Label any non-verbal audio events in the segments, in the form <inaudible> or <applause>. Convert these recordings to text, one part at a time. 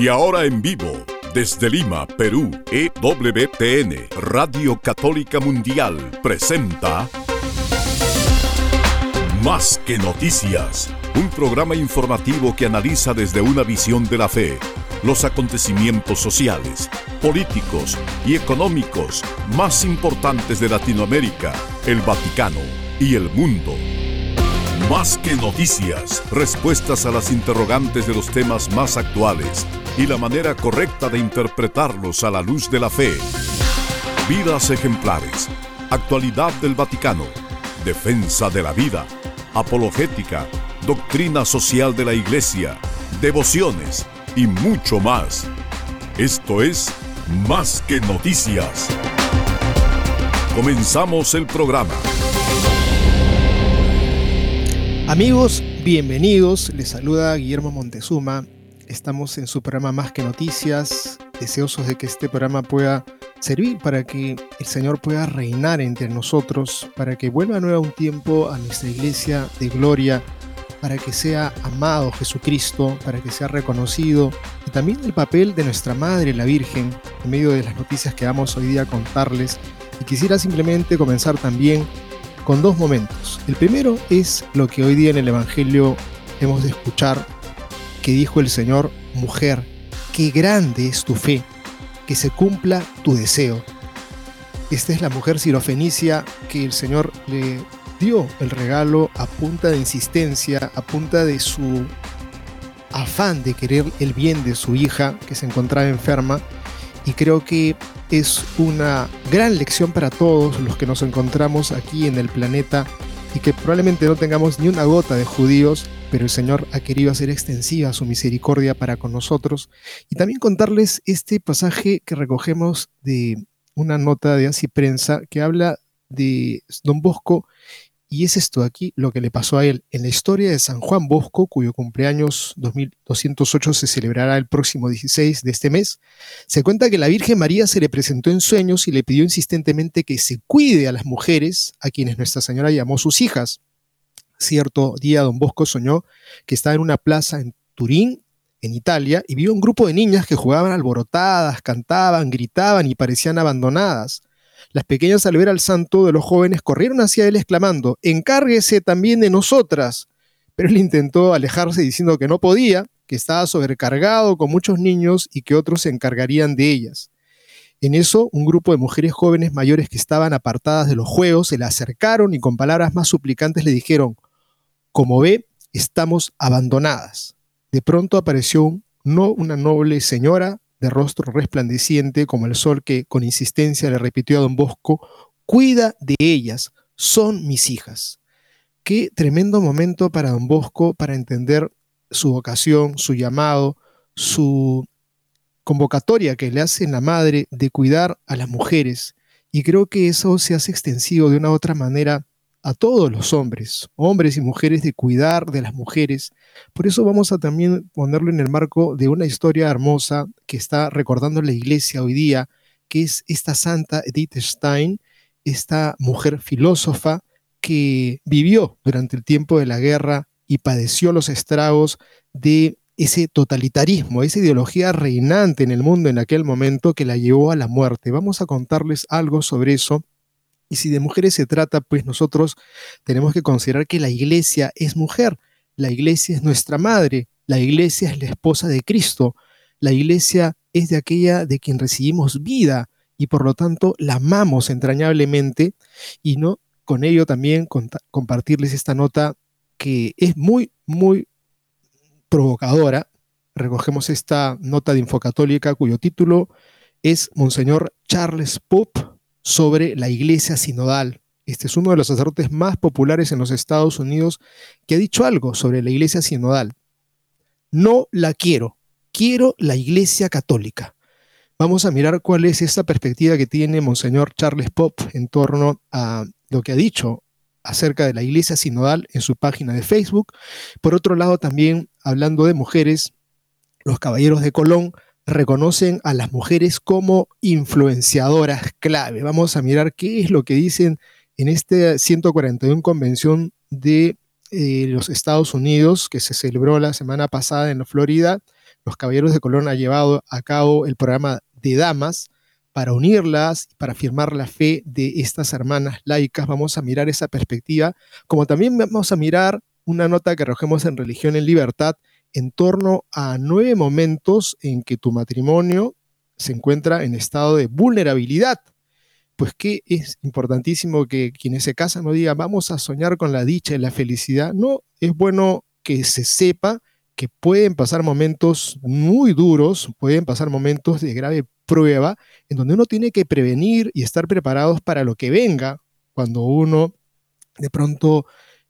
Y ahora en vivo, desde Lima, Perú, EWTN, Radio Católica Mundial, presenta Más que Noticias, un programa informativo que analiza desde una visión de la fe los acontecimientos sociales, políticos y económicos más importantes de Latinoamérica, el Vaticano y el mundo. Más que noticias, respuestas a las interrogantes de los temas más actuales y la manera correcta de interpretarlos a la luz de la fe. Vidas ejemplares, actualidad del Vaticano, defensa de la vida, apologética, doctrina social de la Iglesia, devociones y mucho más. Esto es Más que Noticias. Comenzamos el programa. Amigos, bienvenidos. Les saluda Guillermo Montezuma. Estamos en su programa Más que Noticias, deseosos de que este programa pueda servir para que el Señor pueda reinar entre nosotros, para que vuelva nuevo un tiempo a nuestra iglesia de gloria, para que sea amado Jesucristo, para que sea reconocido, y también el papel de nuestra Madre, la Virgen, en medio de las noticias que vamos hoy día a contarles. Y quisiera simplemente comenzar también con dos momentos. El primero es lo que hoy día en el Evangelio hemos de escuchar, que dijo el Señor, mujer, qué grande es tu fe, que se cumpla tu deseo. Esta es la mujer sirofenicia que el Señor le dio el regalo a punta de insistencia, a punta de su afán de querer el bien de su hija que se encontraba enferma. Y creo que es una gran lección para todos los que nos encontramos aquí en el planeta y que probablemente no tengamos ni una gota de judíos, pero el Señor ha querido hacer extensiva su misericordia para con nosotros. Y también contarles este pasaje que recogemos de una nota de Así Prensa que habla de Don Bosco y es esto aquí lo que le pasó a él. En la historia de San Juan Bosco, cuyo cumpleaños 2208 se celebrará el próximo 16 de este mes, se cuenta que la Virgen María se le presentó en sueños y le pidió insistentemente que se cuide a las mujeres a quienes Nuestra Señora llamó sus hijas. Cierto día don Bosco soñó que estaba en una plaza en Turín, en Italia, y vio un grupo de niñas que jugaban alborotadas, cantaban, gritaban y parecían abandonadas. Las pequeñas al ver al santo de los jóvenes corrieron hacia él exclamando, encárguese también de nosotras. Pero él intentó alejarse diciendo que no podía, que estaba sobrecargado con muchos niños y que otros se encargarían de ellas. En eso, un grupo de mujeres jóvenes mayores que estaban apartadas de los juegos se le acercaron y con palabras más suplicantes le dijeron, como ve, estamos abandonadas. De pronto apareció no una noble señora de rostro resplandeciente como el sol que con insistencia le repitió a don Bosco, cuida de ellas, son mis hijas. Qué tremendo momento para don Bosco para entender su vocación, su llamado, su convocatoria que le hace la madre de cuidar a las mujeres. Y creo que eso se hace extensivo de una u otra manera a todos los hombres, hombres y mujeres, de cuidar de las mujeres. Por eso vamos a también ponerlo en el marco de una historia hermosa que está recordando la iglesia hoy día, que es esta santa Edith Stein, esta mujer filósofa que vivió durante el tiempo de la guerra y padeció los estragos de ese totalitarismo, esa ideología reinante en el mundo en aquel momento que la llevó a la muerte. Vamos a contarles algo sobre eso y si de mujeres se trata, pues nosotros tenemos que considerar que la iglesia es mujer, la iglesia es nuestra madre, la iglesia es la esposa de Cristo, la iglesia es de aquella de quien recibimos vida y por lo tanto la amamos entrañablemente y no con ello también compartirles esta nota que es muy, muy provocadora. Recogemos esta nota de Infocatólica cuyo título es Monseñor Charles Pope sobre la iglesia sinodal. Este es uno de los sacerdotes más populares en los Estados Unidos que ha dicho algo sobre la iglesia sinodal. No la quiero, quiero la iglesia católica. Vamos a mirar cuál es esta perspectiva que tiene Monseñor Charles Pop en torno a lo que ha dicho acerca de la iglesia sinodal en su página de Facebook. Por otro lado, también hablando de mujeres, los caballeros de Colón reconocen a las mujeres como influenciadoras clave. Vamos a mirar qué es lo que dicen en esta 141 convención de eh, los Estados Unidos que se celebró la semana pasada en Florida. los Caballeros de Colón ha llevado a cabo el programa de damas para unirlas, para afirmar la fe de estas hermanas laicas. Vamos a mirar esa perspectiva, como también vamos a mirar una nota que arrojemos en Religión en Libertad en torno a nueve momentos en que tu matrimonio se encuentra en estado de vulnerabilidad. Pues que es importantísimo que quienes se casan no digan vamos a soñar con la dicha y la felicidad. No, es bueno que se sepa que pueden pasar momentos muy duros, pueden pasar momentos de grave prueba, en donde uno tiene que prevenir y estar preparados para lo que venga cuando uno de pronto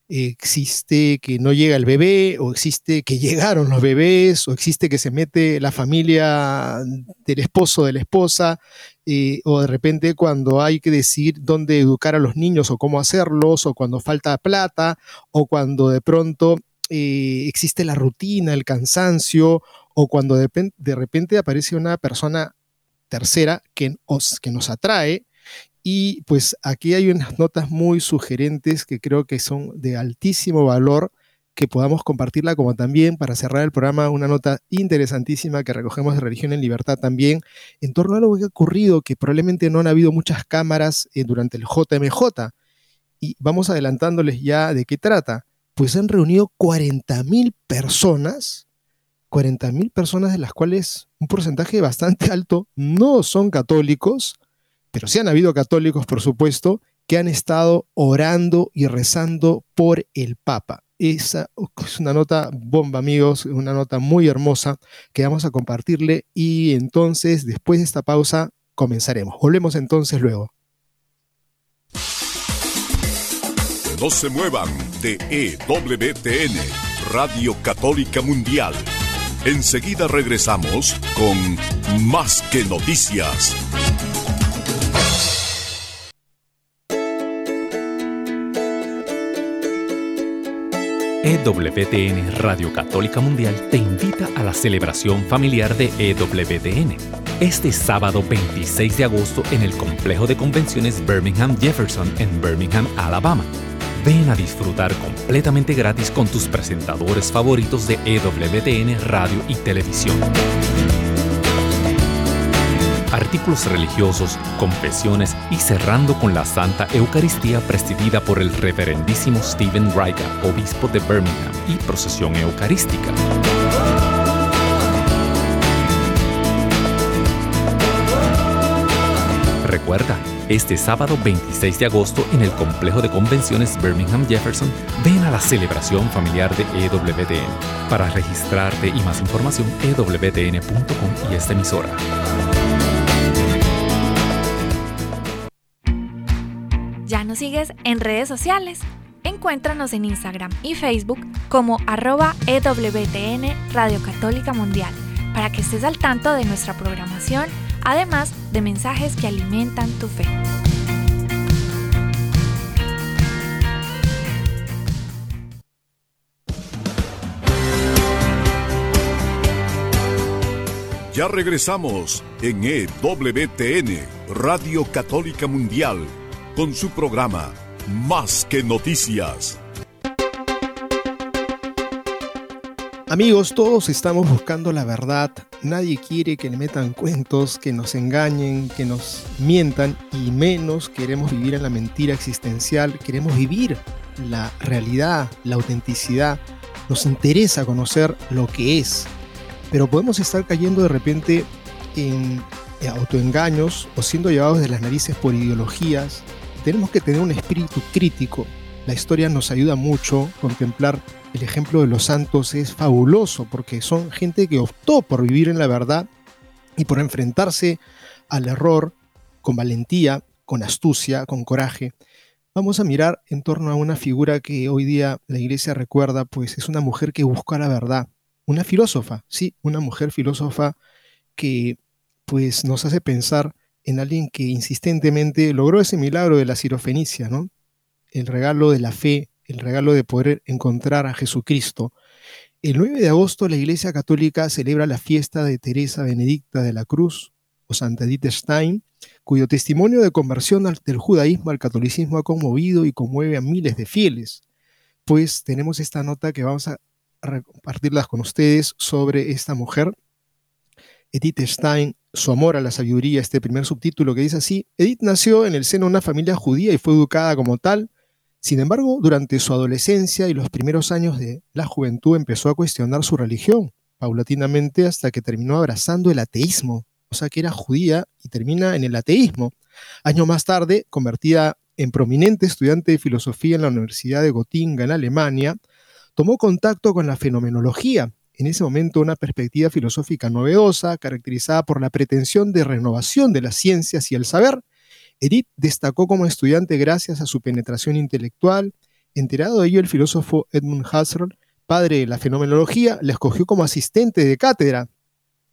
existe que no llega el bebé, o existe que llegaron los bebés, o existe que se mete la familia del esposo, de la esposa, eh, o de repente cuando hay que decir dónde educar a los niños o cómo hacerlos, o cuando falta plata, o cuando de pronto eh, existe la rutina, el cansancio, o cuando de, repente aparece una persona tercera que, que nos atrae y pues aquí hay unas notas muy sugerentes que creo que son de altísimo valor que podamos compartirla como también para cerrar el programa una nota interesantísima que recogemos de Religión en Libertad también en torno a algo que ha ocurrido que probablemente no han habido muchas cámaras eh, durante el JMJ y vamos adelantándoles ya de qué trata. Pues han reunido 40.000 personas, 40.000 personas de las cuales un porcentaje bastante <laughs> alto no son católicos, pero sí han habido católicos, por supuesto, que han estado orando y rezando por el Papa. Esa es una nota bomba, amigos, una nota muy hermosa que vamos a compartirle y entonces, después de esta pausa, comenzaremos. Volvemos entonces luego. No se muevan de EWTN, Radio Católica Mundial. Enseguida regresamos con Más que Noticias. EWTN Radio Católica Mundial te invita a la celebración familiar de EWTN este sábado 26 de agosto en el complejo de convenciones Birmingham Jefferson en Birmingham, Alabama. Ven a disfrutar completamente gratis con tus presentadores favoritos de EWTN Radio y Televisión artículos religiosos, confesiones y cerrando con la Santa Eucaristía presidida por el reverendísimo Stephen Riga, obispo de Birmingham, y procesión eucarística. Recuerda, este sábado 26 de agosto en el complejo de convenciones Birmingham Jefferson, ven a la celebración familiar de EWTN. Para registrarte y más información, ewtn.com y esta emisora. ¿Ya nos sigues en redes sociales? Encuéntranos en Instagram y Facebook como arroba EWTN Radio Católica Mundial para que estés al tanto de nuestra programación, además de mensajes que alimentan tu fe. Ya regresamos en EWTN, Radio Católica Mundial con su programa Más que Noticias. Amigos, todos estamos buscando la verdad. Nadie quiere que le metan cuentos, que nos engañen, que nos mientan y menos queremos vivir en la mentira existencial. Queremos vivir la realidad, la autenticidad. Nos interesa conocer lo que es. Pero podemos estar cayendo de repente en autoengaños o siendo llevados de las narices por ideologías tenemos que tener un espíritu crítico. La historia nos ayuda mucho, contemplar el ejemplo de los santos es fabuloso porque son gente que optó por vivir en la verdad y por enfrentarse al error con valentía, con astucia, con coraje. Vamos a mirar en torno a una figura que hoy día la iglesia recuerda, pues es una mujer que busca la verdad, una filósofa, sí, una mujer filósofa que pues nos hace pensar en alguien que insistentemente logró ese milagro de la cirofenicia, ¿no? El regalo de la fe, el regalo de poder encontrar a Jesucristo. El 9 de agosto la Iglesia Católica celebra la fiesta de Teresa Benedicta de la Cruz, o Santa Edith Stein, cuyo testimonio de conversión del judaísmo al catolicismo ha conmovido y conmueve a miles de fieles. Pues tenemos esta nota que vamos a compartirlas con ustedes sobre esta mujer Edith Stein, Su amor a la sabiduría, este primer subtítulo que dice así, Edith nació en el seno de una familia judía y fue educada como tal. Sin embargo, durante su adolescencia y los primeros años de la juventud empezó a cuestionar su religión, paulatinamente hasta que terminó abrazando el ateísmo, o sea que era judía y termina en el ateísmo. Años más tarde, convertida en prominente estudiante de filosofía en la Universidad de Gotinga en Alemania, tomó contacto con la fenomenología, en ese momento una perspectiva filosófica novedosa, caracterizada por la pretensión de renovación de las ciencias y el saber. Edith destacó como estudiante gracias a su penetración intelectual. Enterado de ello, el filósofo Edmund Husserl, padre de la fenomenología, la escogió como asistente de cátedra.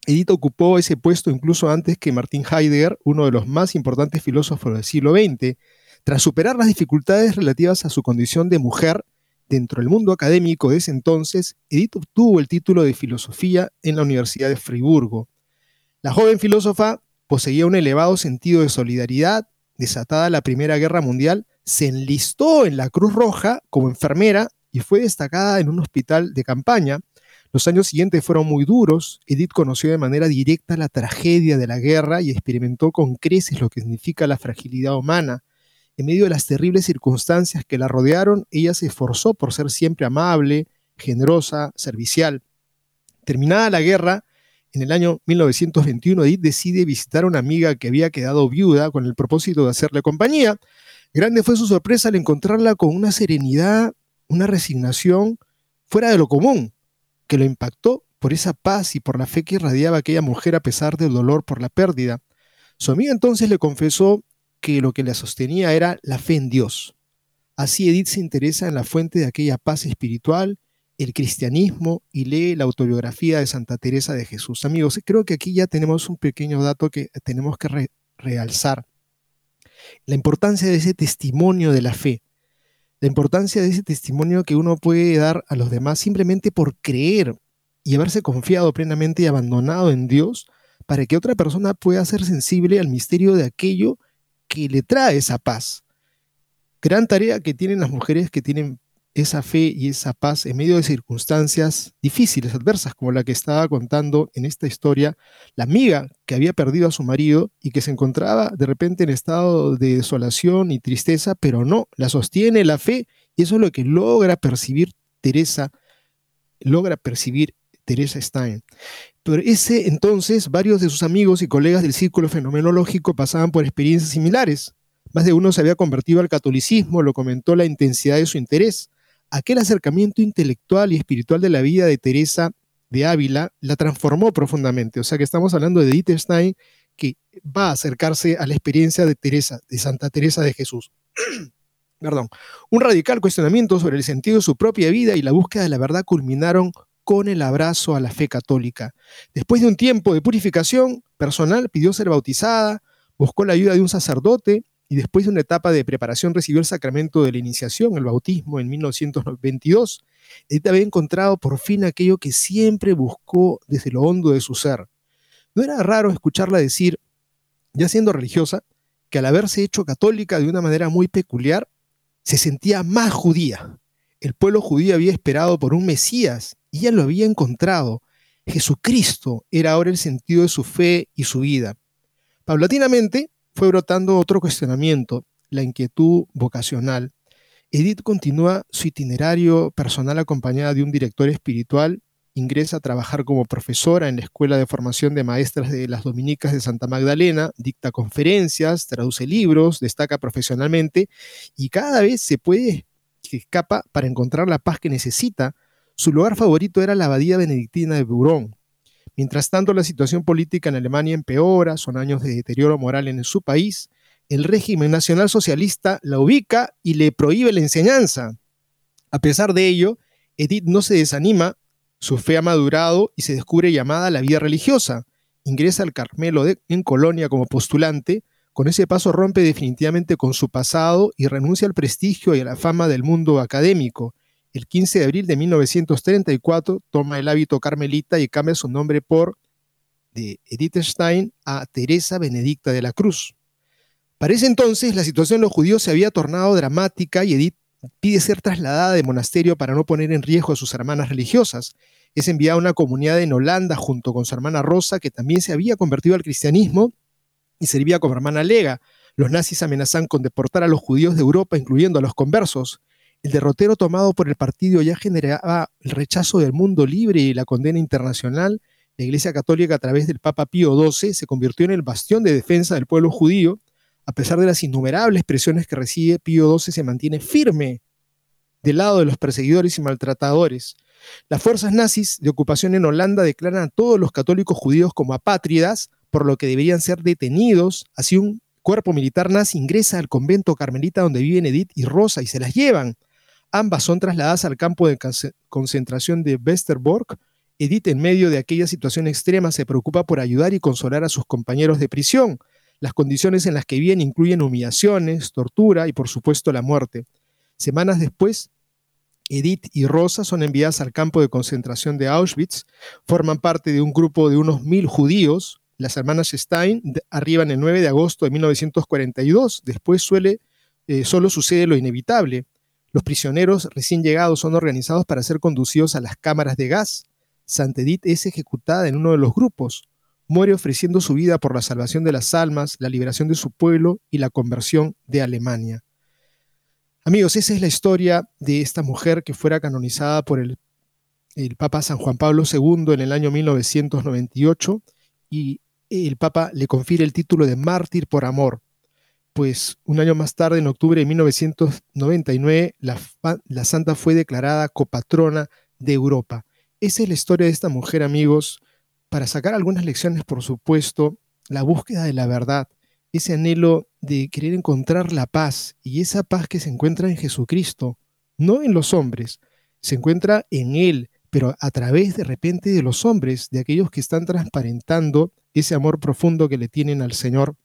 Edith ocupó ese puesto incluso antes que Martin Heidegger, uno de los más importantes filósofos del siglo XX. Tras superar las dificultades relativas a su condición de mujer, Dentro del mundo académico de ese entonces, Edith obtuvo el título de filosofía en la Universidad de Friburgo. La joven filósofa poseía un elevado sentido de solidaridad. Desatada la Primera Guerra Mundial, se enlistó en la Cruz Roja como enfermera y fue destacada en un hospital de campaña. Los años siguientes fueron muy duros. Edith conoció de manera directa la tragedia de la guerra y experimentó con creces lo que significa la fragilidad humana. En medio de las terribles circunstancias que la rodearon, ella se esforzó por ser siempre amable, generosa, servicial. Terminada la guerra, en el año 1921 Edith decide visitar a una amiga que había quedado viuda con el propósito de hacerle compañía. Grande fue su sorpresa al encontrarla con una serenidad, una resignación fuera de lo común, que lo impactó por esa paz y por la fe que irradiaba aquella mujer a pesar del dolor por la pérdida. Su amiga entonces le confesó que lo que la sostenía era la fe en Dios. Así Edith se interesa en la fuente de aquella paz espiritual, el cristianismo, y lee la autobiografía de Santa Teresa de Jesús. Amigos, creo que aquí ya tenemos un pequeño dato que tenemos que realzar. La importancia de ese testimonio de la fe, la importancia de ese testimonio que uno puede dar a los demás simplemente por creer y haberse confiado plenamente y abandonado en Dios para que otra persona pueda ser sensible al misterio de aquello que le trae esa paz. Gran tarea que tienen las mujeres que tienen esa fe y esa paz en medio de circunstancias difíciles, adversas, como la que estaba contando en esta historia la amiga que había perdido a su marido y que se encontraba de repente en estado de desolación y tristeza, pero no, la sostiene la fe y eso es lo que logra percibir Teresa, logra percibir Teresa Stein. Pero ese entonces, varios de sus amigos y colegas del círculo fenomenológico pasaban por experiencias similares. Más de uno se había convertido al catolicismo, lo comentó la intensidad de su interés. Aquel acercamiento intelectual y espiritual de la vida de Teresa de Ávila la transformó profundamente. O sea que estamos hablando de Edith Stein, que va a acercarse a la experiencia de Teresa, de Santa Teresa de Jesús. <clears throat> Perdón. Un radical cuestionamiento sobre el sentido de su propia vida y la búsqueda de la verdad culminaron con el abrazo a la fe católica. Después de un tiempo de purificación personal, pidió ser bautizada, buscó la ayuda de un sacerdote y después de una etapa de preparación recibió el sacramento de la iniciación, el bautismo, en 1922. Edith había encontrado por fin aquello que siempre buscó desde lo hondo de su ser. No era raro escucharla decir, ya siendo religiosa, que al haberse hecho católica de una manera muy peculiar, se sentía más judía. El pueblo judío había esperado por un Mesías y ya lo había encontrado. Jesucristo era ahora el sentido de su fe y su vida. Paulatinamente fue brotando otro cuestionamiento, la inquietud vocacional. Edith continúa su itinerario personal acompañada de un director espiritual, ingresa a trabajar como profesora en la Escuela de Formación de Maestras de las Dominicas de Santa Magdalena, dicta conferencias, traduce libros, destaca profesionalmente y cada vez se puede escapa para encontrar la paz que necesita su lugar favorito era la abadía benedictina de Burón. Mientras tanto, la situación política en Alemania empeora, son años de deterioro moral en su país. El régimen nacional socialista la ubica y le prohíbe la enseñanza. A pesar de ello, Edith no se desanima, su fe ha madurado y se descubre llamada a la vida religiosa. Ingresa al Carmelo en Colonia como postulante, con ese paso rompe definitivamente con su pasado y renuncia al prestigio y a la fama del mundo académico el 15 de abril de 1934 toma el hábito carmelita y cambia su nombre por de Edith Stein a Teresa Benedicta de la Cruz. Para ese entonces la situación de los judíos se había tornado dramática y Edith pide ser trasladada de monasterio para no poner en riesgo a sus hermanas religiosas. Es enviada a una comunidad en Holanda junto con su hermana Rosa, que también se había convertido al cristianismo y servía como hermana lega. Los nazis amenazan con deportar a los judíos de Europa, incluyendo a los conversos. El derrotero tomado por el partido ya generaba el rechazo del mundo libre y la condena internacional. La Iglesia Católica, a través del Papa Pío XII, se convirtió en el bastión de defensa del pueblo judío. A pesar de las innumerables presiones que recibe, Pío XII se mantiene firme del lado de los perseguidores y maltratadores. Las fuerzas nazis de ocupación en Holanda declaran a todos los católicos judíos como apátridas, por lo que deberían ser detenidos. Así un cuerpo militar nazi ingresa al convento carmelita donde viven Edith y Rosa y se las llevan. Ambas son trasladadas al campo de concentración de Westerbork. Edith, en medio de aquella situación extrema, se preocupa por ayudar y consolar a sus compañeros de prisión. Las condiciones en las que viven incluyen humillaciones, tortura y, por supuesto, la muerte. Semanas después, Edith y Rosa son enviadas al campo de concentración de Auschwitz, forman parte de un grupo de unos mil judíos, las hermanas Stein arriban el 9 de agosto de 1942. Después suele, eh, solo sucede lo inevitable. Los prisioneros recién llegados son organizados para ser conducidos a las cámaras de gas. Santedit es ejecutada en uno de los grupos. Muere ofreciendo su vida por la salvación de las almas, la liberación de su pueblo y la conversión de Alemania. Amigos, esa es la historia de esta mujer que fuera canonizada por el, el Papa San Juan Pablo II en el año 1998 y el Papa le confiere el título de mártir por amor, pues un año más tarde, en octubre de 1999, la, la santa fue declarada copatrona de Europa. Esa es la historia de esta mujer, amigos, para sacar algunas lecciones, por supuesto, la búsqueda de la verdad, ese anhelo de querer encontrar la paz y esa paz que se encuentra en Jesucristo, no en los hombres, se encuentra en Él, pero a través de repente de los hombres, de aquellos que están transparentando ese amor profundo que le tienen al Señor.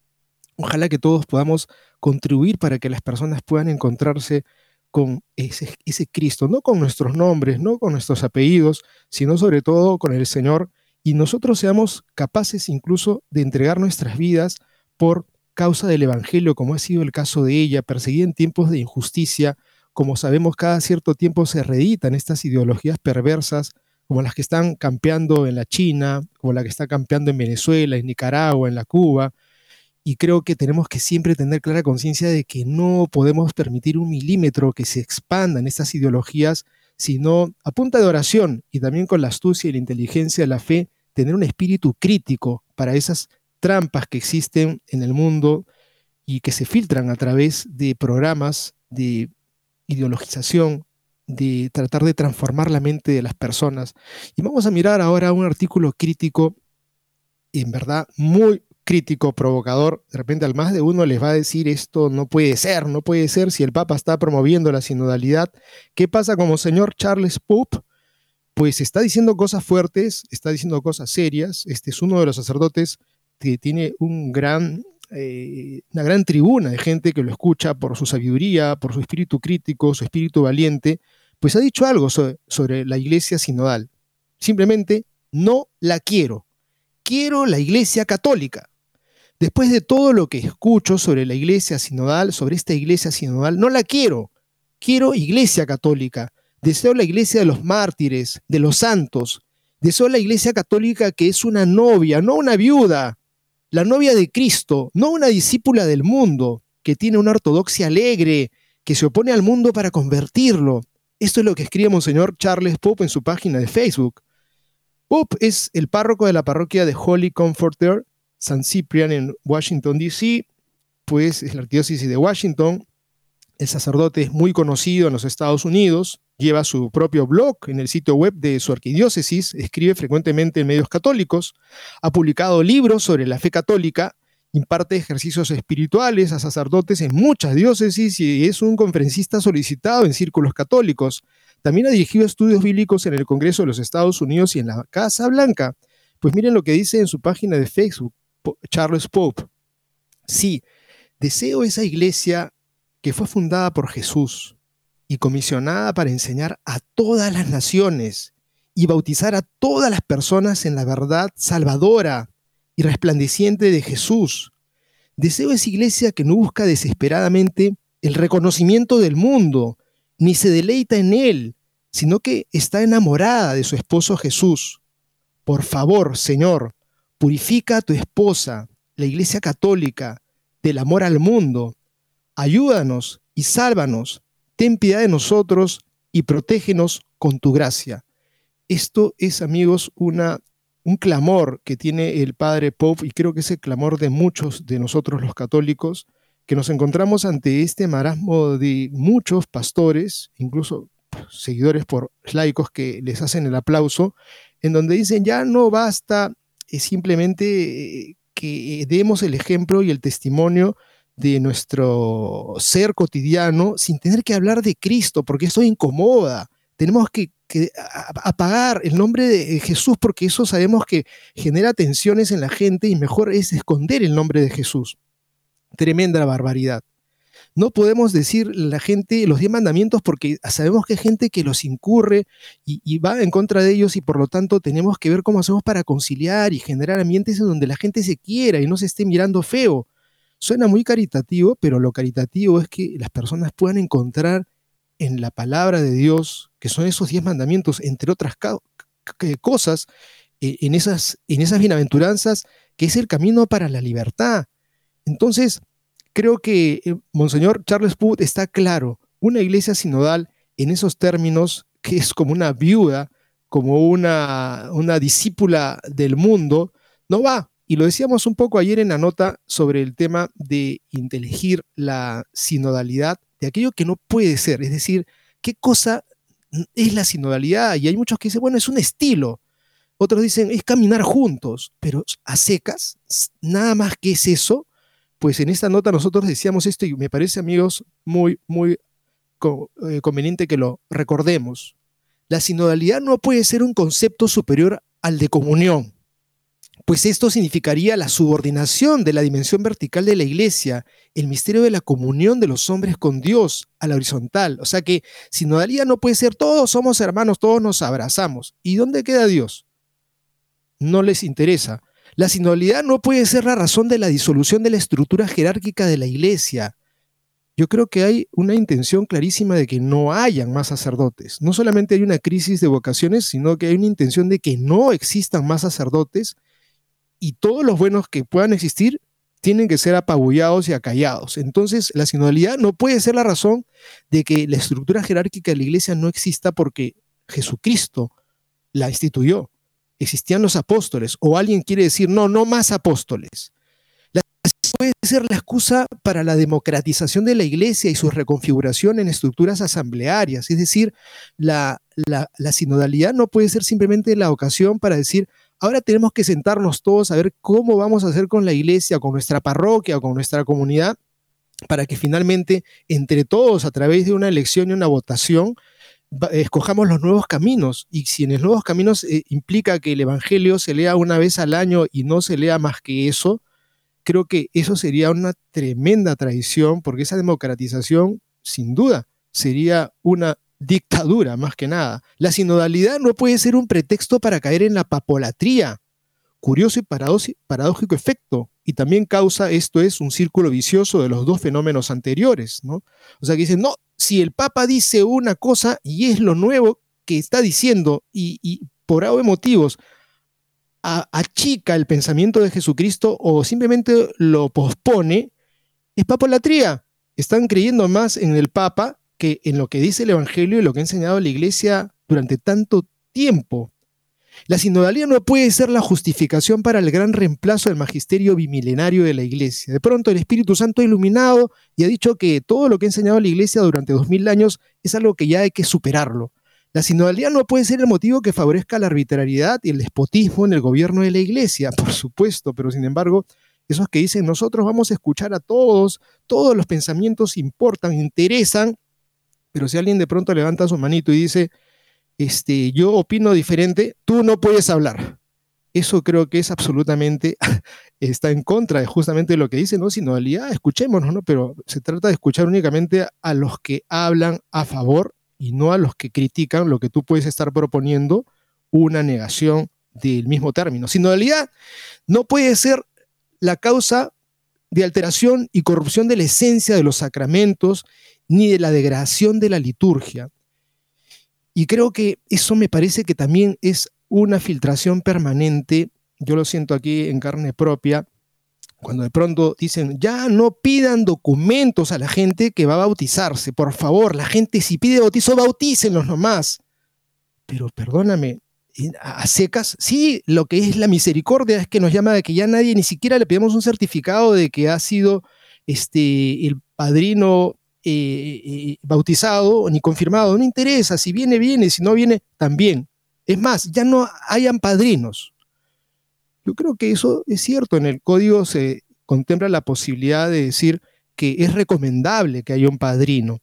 Ojalá que todos podamos contribuir para que las personas puedan encontrarse con ese, Cristo, no con nuestros nombres, no con nuestros apellidos, sino sobre todo con el Señor, y nosotros seamos capaces incluso de entregar nuestras vidas por causa del Evangelio, como ha sido el caso de ella, perseguida en tiempos de injusticia, como sabemos cada cierto tiempo se reeditan estas ideologías perversas como las que están campeando en la China, como la que está campeando en Venezuela, en Nicaragua, en la Cuba. Y creo que tenemos que siempre tener clara conciencia de que no podemos permitir un milímetro que se expandan estas ideologías, sino a punta de oración y también con la astucia y la inteligencia de la fe, tener un espíritu crítico para esas trampas que existen en el mundo y que se filtran a través de programas de ideologización, de tratar de transformar la mente de las personas. Y vamos a mirar ahora un artículo crítico, en verdad muy crítico, provocador. De repente al más de uno les va a decir esto no puede ser, no puede ser si el Papa está promoviendo la sinodalidad. ¿Qué pasa como señor Charles Pope? Pues está diciendo cosas fuertes, está diciendo cosas serias. Este es uno de los sacerdotes que tiene un gran eh, una gran tribuna de gente que lo escucha por su sabiduría, por su espíritu crítico, su espíritu valiente, pues ha dicho algo sobre, la iglesia sinodal. Simplemente no la quiero. Quiero la iglesia católica. Después de todo lo que escucho sobre la iglesia sinodal, sobre esta iglesia sinodal, no la quiero. Quiero iglesia católica. Deseo la iglesia de los mártires, de los santos. Deseo la iglesia católica que es una novia, no una viuda. La novia de Cristo, no una discípula del mundo, que tiene una ortodoxia alegre, que se opone al mundo para convertirlo, esto es lo que escribe Monseñor Charles Pope en su página de Facebook. Pope es el párroco de la parroquia de Holy Comforter, San Cyprian en Washington, D.C., pues es la arquidiócesis de Washington. El sacerdote es muy conocido en los Estados Unidos, lleva su propio blog en el sitio web de su arquidiócesis, escribe frecuentemente en medios católicos, ha publicado libros sobre la fe católica imparte ejercicios espirituales a sacerdotes en muchas diócesis y es un conferencista solicitado en círculos católicos. También ha dirigido estudios bíblicos en el Congreso de los Estados Unidos y en la Casa Blanca. Pues miren lo que dice en su página de Facebook, Charles Pope. Sí, deseo esa iglesia que fue fundada por Jesús y comisionada para enseñar a todas las naciones y bautizar a todas las personas en la verdad salvadora y resplandeciente de Jesús. Deseo esa iglesia que no busca desesperadamente el reconocimiento del mundo, ni se deleita en él, sino que está enamorada de su esposo Jesús. Por favor, Señor, purifica a tu esposa, la Iglesia Católica, del amor al mundo. Ayúdanos y sálvanos. Ten piedad de nosotros y protégenos con tu gracia. Esto es, amigos, una, un clamor que tiene el padre Pope y creo que es el clamor de muchos de nosotros los católicos, que nos encontramos ante este marasmo de muchos pastores, incluso seguidores por laicos que les hacen el aplauso, en donde dicen ya no basta eh, simplemente eh, que demos el ejemplo y el testimonio de nuestro ser cotidiano sin tener que hablar de Cristo, porque eso incomoda. Tenemos que, apagar el nombre de Jesús porque eso sabemos que genera tensiones en la gente y mejor es esconder el nombre de Jesús. Tremenda barbaridad. No podemos decir la gente los diez mandamientos porque sabemos que hay gente que los incurre y, va en contra de ellos y por lo tanto tenemos que ver cómo hacemos para conciliar y generar ambientes en donde la gente se quiera y no se esté mirando feo. Suena muy caritativo, pero lo caritativo es que las personas puedan encontrar en la palabra de Dios, que son esos diez mandamientos, entre otras cosas, e, en esas, en esas bienaventuranzas, que es el camino para la libertad. Entonces, creo que eh, Monseñor Charles Wood está claro, una iglesia sinodal en esos términos, <laughs> que es como una viuda, como una, una discípula del mundo, no va, y lo decíamos un poco ayer en la nota sobre el tema de inteligir la sinodalidad de aquello que no puede ser. Es decir, ¿qué cosa es la sinodalidad? Y hay muchos que dicen, bueno, es un estilo. Otros dicen, es caminar juntos, pero a secas, nada más que es eso. Pues en esta nota nosotros decíamos esto y me parece, amigos, muy, muy eh, conveniente que lo recordemos. La sinodalidad no puede ser un concepto superior al de comunión pues esto significaría la subordinación de la dimensión vertical de la iglesia, el misterio de la comunión de los hombres con Dios a la horizontal. O sea que sinodalidad no puede ser todos somos hermanos, todos nos abrazamos. ¿Y dónde queda Dios? No les interesa. La sinodalidad no puede ser la razón de la disolución de la estructura jerárquica de la iglesia. Yo creo que hay una intención clarísima de que no hayan más sacerdotes. No solamente hay una crisis de vocaciones, sino que hay una intención de que no existan más sacerdotes y todos los buenos que puedan existir tienen que ser apabullados y acallados. Entonces, la sinodalidad no puede ser la razón de que la estructura jerárquica de la iglesia no exista porque Jesucristo la instituyó. Existían los apóstoles, o alguien quiere decir, no, no más apóstoles. La puede ser la excusa para la democratización de la iglesia y su reconfiguración en estructuras asamblearias. Es decir, la, la, la sinodalidad no puede ser simplemente la ocasión para decir, Ahora tenemos que sentarnos todos a ver cómo vamos a hacer con la iglesia, con nuestra parroquia, con nuestra comunidad, para que finalmente entre todos, a través de una elección y una votación, escojamos los nuevos caminos. Y si en los nuevos caminos eh, implica que el Evangelio se lea una vez al año y no se lea más que eso, creo que eso sería una tremenda tradición, porque esa democratización, sin duda, sería una dictadura, más que nada. La sinodalidad no puede ser un pretexto para caer en la papolatría. Curioso y paradójico efecto. Y también causa, esto es, un círculo vicioso de los dos fenómenos anteriores, ¿no? O sea, que dicen, no, si el Papa dice una cosa y es lo nuevo que está diciendo y, por algo de motivos achica el pensamiento de Jesucristo o simplemente lo pospone, es papolatría. Están creyendo más en el Papa que en lo que dice el Evangelio y lo que ha enseñado la Iglesia durante tanto tiempo. La sinodalidad no puede ser la justificación para el gran reemplazo del magisterio bimilenario de la Iglesia. De pronto el Espíritu Santo ha iluminado y ha dicho que todo lo que ha enseñado la Iglesia durante dos mil años es algo que ya hay que superarlo. La sinodalidad no puede ser el motivo que favorezca la arbitrariedad y el despotismo en el gobierno de la Iglesia, <laughs> por supuesto, pero sin embargo, esos que dicen nosotros vamos a escuchar a todos, todos los pensamientos importan, interesan, pero si alguien de pronto levanta su manito y dice, este, yo opino diferente, tú no puedes hablar. Eso creo que es absolutamente, <laughs> está en contra de justamente lo que dice, ¿no? Sinodalidad, escuchémonos, ¿no? Pero se trata de escuchar únicamente a los que hablan a favor y no a los que critican lo que tú puedes estar proponiendo, una negación del mismo término. Sinodalidad no puede ser la causa de alteración y corrupción de la esencia de los sacramentos ni de la degradación de la liturgia. Y creo que eso me parece que también es una filtración permanente, yo lo siento aquí en carne propia, cuando de pronto dicen, ya no pidan documentos a la gente que va a bautizarse, por favor, la gente si pide bautizo, bautícenlos nomás. Pero perdóname, a secas, sí, lo que es la misericordia es que nos llama de que ya nadie, ni siquiera le pedimos un certificado de que ha sido este, el padrino eh, bautizado ni confirmado, no interesa, si viene, viene, si no viene, también. Es más, ya no hayan padrinos. Yo creo que eso es cierto. En el código se contempla la posibilidad de decir que es recomendable que haya un padrino.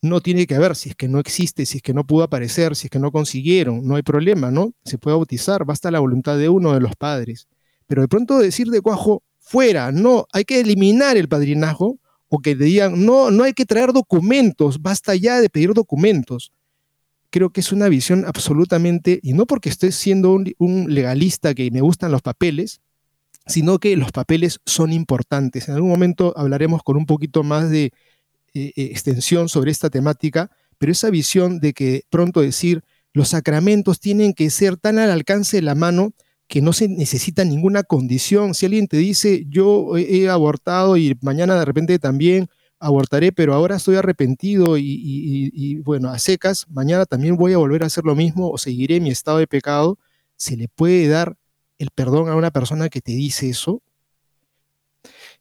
No tiene que haber si es que no existe, si es que no pudo aparecer, si es que no consiguieron, no hay problema, ¿no? Se puede bautizar, basta la voluntad de uno de los padres. Pero de pronto decir de cuajo, fuera, no, hay que eliminar el padrinazgo, o que te digan, no, no hay que traer documentos, basta ya de pedir documentos creo que es una visión absolutamente, y no porque esté siendo un, legalista que me gustan los papeles, sino que los papeles son importantes. En algún momento hablaremos con un poquito más de eh, eh, extensión sobre esta temática, pero esa visión de que pronto decir los sacramentos tienen que ser tan al alcance de la mano que no se necesita ninguna condición. Si alguien te dice, yo he abortado y mañana de repente también, abortaré, pero ahora estoy arrepentido y, bueno, a secas, mañana también voy a volver a hacer lo mismo o seguiré mi estado de pecado, ¿se le puede dar el perdón a una persona que te dice eso?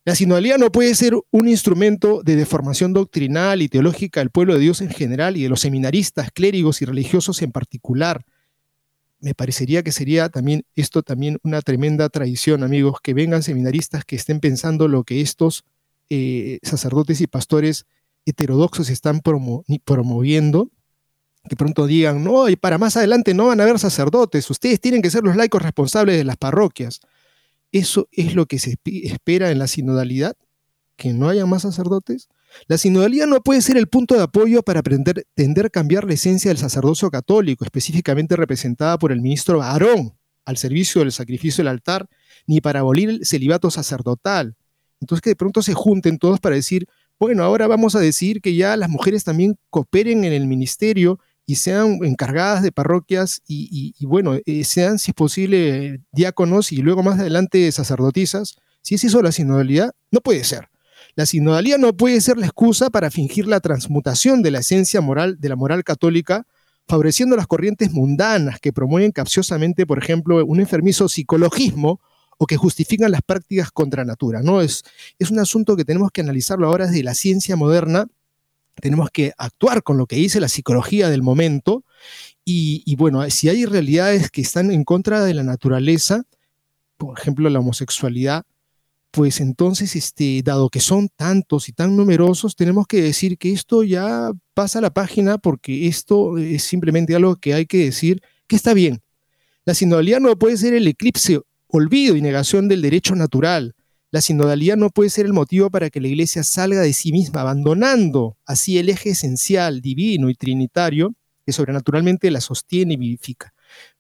La sinodalía no puede ser un instrumento de deformación doctrinal y teológica del pueblo de Dios en general y de los seminaristas, clérigos y religiosos en particular. Me parecería que sería también esto también una tremenda tradición, amigos, que vengan seminaristas que estén pensando lo que estos eh, sacerdotes y pastores heterodoxos están promoviendo, que pronto digan, no, y para más adelante no van a haber sacerdotes, ustedes tienen que ser los laicos responsables de las parroquias. ¿Eso es lo que se espera en la sinodalidad? ¿Que no haya más sacerdotes? La sinodalidad no puede ser el punto de apoyo para pretender tender cambiar la esencia del sacerdocio católico, específicamente representada por el ministro Aarón, al servicio del sacrificio del altar, ni para abolir el celibato sacerdotal, entonces que de pronto se junten todos para decir, bueno, ahora vamos a decir que ya las mujeres también cooperen en el ministerio y sean encargadas de parroquias y, bueno, eh, sean, si es posible, diáconos y luego más adelante sacerdotisas. Si es eso la sinodalidad, no puede ser. La sinodalidad no puede ser la excusa para fingir la transmutación de la esencia moral de la moral católica, favoreciendo las corrientes mundanas que promueven capciosamente, por ejemplo, un enfermizo psicologismo o que justifican las prácticas contra natura. ¿no? Es, es un asunto que tenemos que analizarlo ahora desde la ciencia moderna, tenemos que actuar con lo que dice la psicología del momento y, bueno, si hay realidades que están en contra de la naturaleza, por ejemplo la homosexualidad, pues entonces, este, dado que son tantos y tan numerosos, tenemos que decir que esto ya pasa a la página porque esto es simplemente algo que hay que decir que está bien. La sinodalidad no puede ser el eclipse olvido y negación del derecho natural. La sinodalidad no puede ser el motivo para que la Iglesia salga de sí misma, abandonando así el eje esencial, divino y trinitario que sobrenaturalmente la sostiene y vivifica.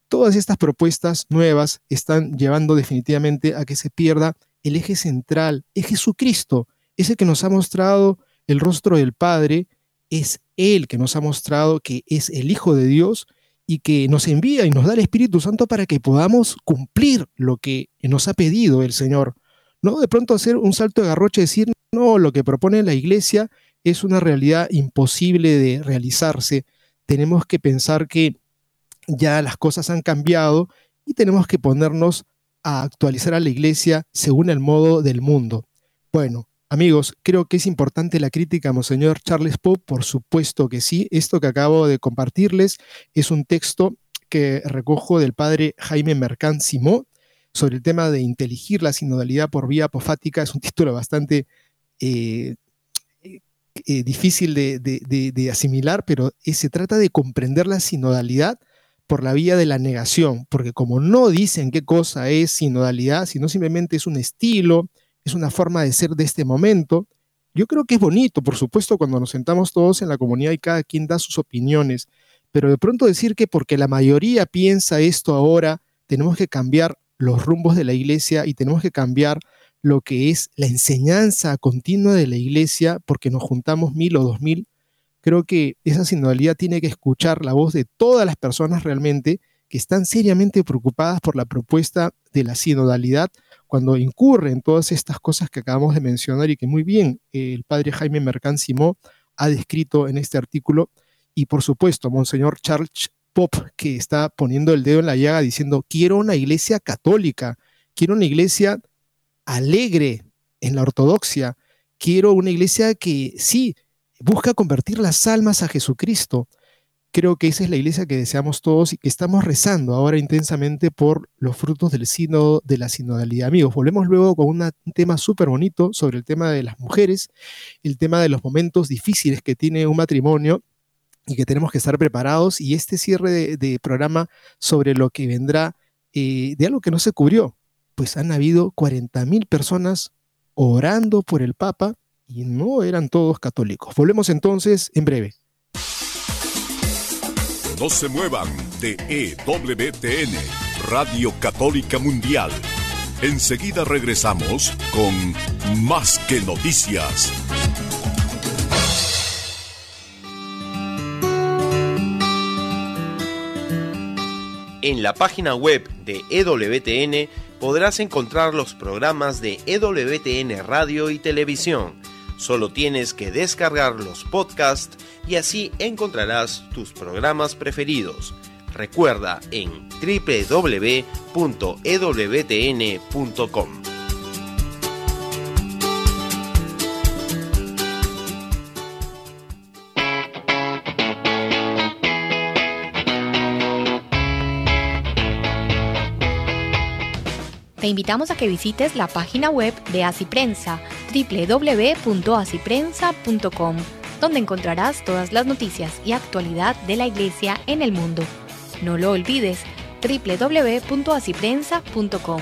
Todas estas propuestas nuevas están llevando definitivamente a que se pierda el eje central, es Jesucristo, ese que nos ha mostrado el rostro del Padre, es Él que nos ha mostrado que es el Hijo de Dios y que nos envía y nos da el Espíritu Santo para que podamos cumplir lo que nos ha pedido el Señor. No de pronto hacer un salto de garroche y decir, no, lo que propone la iglesia es una realidad imposible de realizarse. Tenemos que pensar que ya las cosas han cambiado y tenemos que ponernos a actualizar a la iglesia según el modo del mundo. Bueno, Amigos, creo que es importante la crítica Monseñor Charles Pope, por supuesto que sí. Esto que acabo de compartirles es un texto que recojo del padre Jaime Mercant Simó sobre el tema de inteligir la sinodalidad por vía apofática. Es un título bastante eh, eh, difícil de, asimilar, pero se trata de comprender la sinodalidad por la vía de la negación, porque como no dicen qué cosa es sinodalidad, sino simplemente es un estilo, es una forma de ser de este momento. Yo creo que es bonito, por supuesto, cuando nos sentamos todos en la comunidad y cada quien da sus opiniones, pero de pronto decir que porque la mayoría piensa esto ahora, tenemos que cambiar los rumbos de la iglesia y tenemos que cambiar lo que es la enseñanza continua de la iglesia porque nos juntamos mil o dos mil, Creo que esa sinodalidad tiene que escuchar la voz de todas las personas realmente que están seriamente preocupadas por la propuesta de la sinodalidad cuando incurre en todas estas cosas que acabamos de mencionar y que muy bien el padre Jaime Mercán Simó ha descrito en este artículo. Y por supuesto, Monseñor Charles Pop, que está poniendo el dedo en la llaga diciendo, quiero una iglesia católica, quiero una iglesia alegre en la ortodoxia, quiero una iglesia que sí, busca convertir las almas a Jesucristo. Creo que esa es la iglesia que deseamos todos y que estamos rezando ahora intensamente por los frutos del sínodo de la sinodalidad. Amigos, volvemos luego con un tema súper bonito sobre el tema de las mujeres, el tema de los momentos difíciles que tiene un matrimonio y que tenemos que estar preparados y este cierre de, programa sobre lo que vendrá eh, de algo que no se cubrió, pues han habido 40.000 personas orando por el Papa y no eran todos católicos. Volvemos entonces en breve. No se muevan de EWTN, Radio Católica Mundial. Enseguida regresamos con Más que Noticias. En la página web de EWTN podrás encontrar los programas de EWTN Radio y Televisión. Solo tienes que descargar los podcasts y así encontrarás tus programas preferidos. Recuerda en www.ewtn.com. Te invitamos a que visites la página web de Asiprensa, www.asiprensa.com, donde encontrarás todas las noticias y actualidad de la Iglesia en el mundo. No lo olvides, www.asiprensa.com.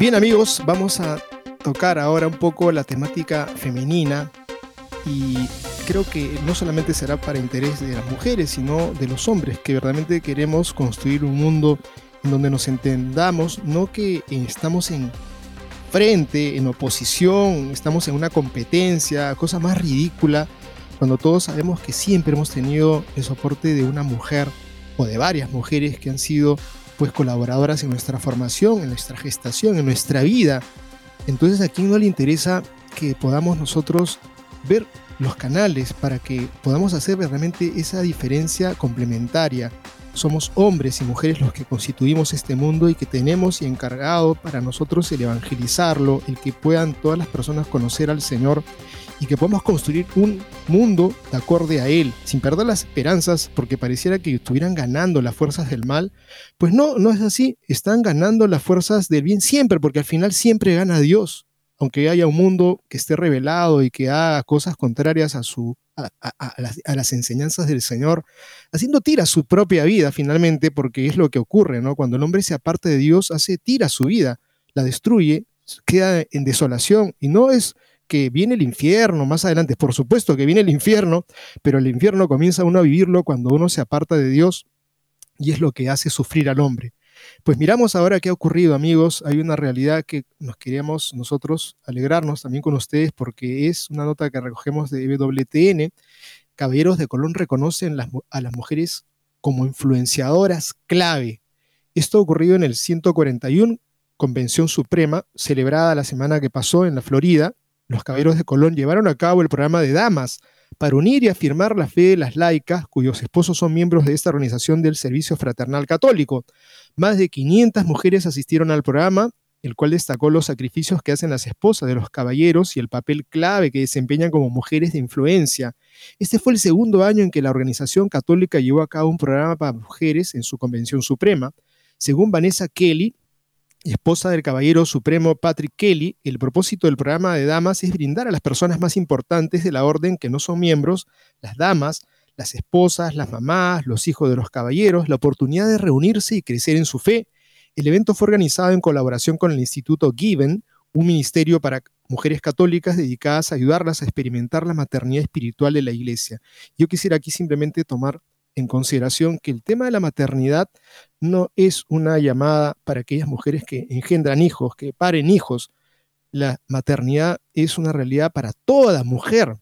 Bien amigos, vamos a tocar ahora un poco la temática femenina y creo que no solamente será para interés de las mujeres, sino de los hombres, que verdaderamente queremos construir un mundo en donde nos entendamos, no que estamos en frente, en oposición, estamos en una competencia, cosa más ridícula, cuando todos sabemos que siempre hemos tenido el soporte de una mujer o de varias mujeres que han sido pues colaboradoras en nuestra formación, en nuestra gestación, en nuestra vida. Entonces a quién no le interesa que podamos nosotros ver los canales para que podamos hacer realmente esa diferencia complementaria. Somos hombres y mujeres los que constituimos este mundo y que tenemos y encargado para nosotros el evangelizarlo, el que puedan todas las personas conocer al Señor y que podamos construir un mundo de acorde a Él, sin perder las esperanzas, porque pareciera que estuvieran ganando las fuerzas del mal. Pues no, no es así, están ganando las fuerzas del bien siempre, porque al final siempre gana Dios, aunque haya un mundo que esté revelado y que haga cosas contrarias a, su, a, las, a las, enseñanzas del Señor, haciendo tira su propia vida finalmente, porque es lo que ocurre, ¿no? Cuando el hombre se aparte de Dios, hace tira su vida, la destruye, queda en desolación, y no es que viene el infierno más adelante. Por supuesto que viene el infierno, pero el infierno comienza uno a vivirlo cuando uno se aparta de Dios y es lo que hace sufrir al hombre. Pues miramos ahora qué ha ocurrido, amigos. Hay una realidad que nos queríamos nosotros alegrarnos también con ustedes porque es una nota que recogemos de WTN. Caballeros de Colón reconocen a las mujeres como influenciadoras clave. Esto ha ocurrido en el 141 Convención Suprema, celebrada la semana que pasó en la Florida, los caballeros de Colón llevaron a cabo el programa de damas para unir y afirmar la fe de las laicas cuyos esposos son miembros de esta organización del Servicio Fraternal Católico. Más de 500 mujeres asistieron al programa el cual destacó los sacrificios que hacen las esposas de los caballeros y el papel clave que desempeñan como mujeres de influencia. Este fue el segundo año en que la organización católica llevó a cabo un programa para mujeres en su convención suprema. Según Vanessa Kelly, esposa del caballero supremo Patrick Kelly, el propósito del programa de damas es brindar a las personas más importantes de la orden que no son miembros, las damas, las esposas, las mamás, los hijos de los caballeros, la oportunidad de reunirse y crecer en su fe. El evento fue organizado en colaboración con el Instituto Given, un ministerio para mujeres católicas dedicadas a ayudarlas a experimentar la maternidad espiritual de la iglesia. Yo quisiera aquí simplemente tomar en consideración que el tema de la maternidad no es una llamada para aquellas mujeres que engendran hijos, que paren hijos. La maternidad es una realidad para toda mujer,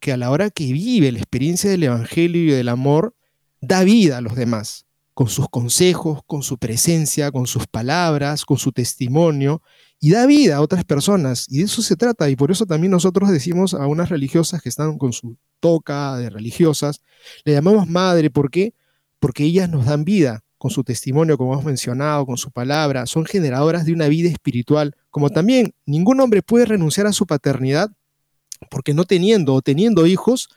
que a la hora que vive la experiencia del Evangelio y del amor, da vida a los demás, con sus consejos, con su presencia, con sus palabras, con su testimonio, y da vida a otras personas. Y de eso se trata, y por eso también nosotros decimos a unas religiosas que están con su toca de religiosas, le llamamos madre, ¿por qué? Porque ellas nos dan vida, con su testimonio, como hemos mencionado, con su palabra, son generadoras de una vida espiritual, como también ningún hombre puede renunciar a su paternidad porque no teniendo o teniendo hijos,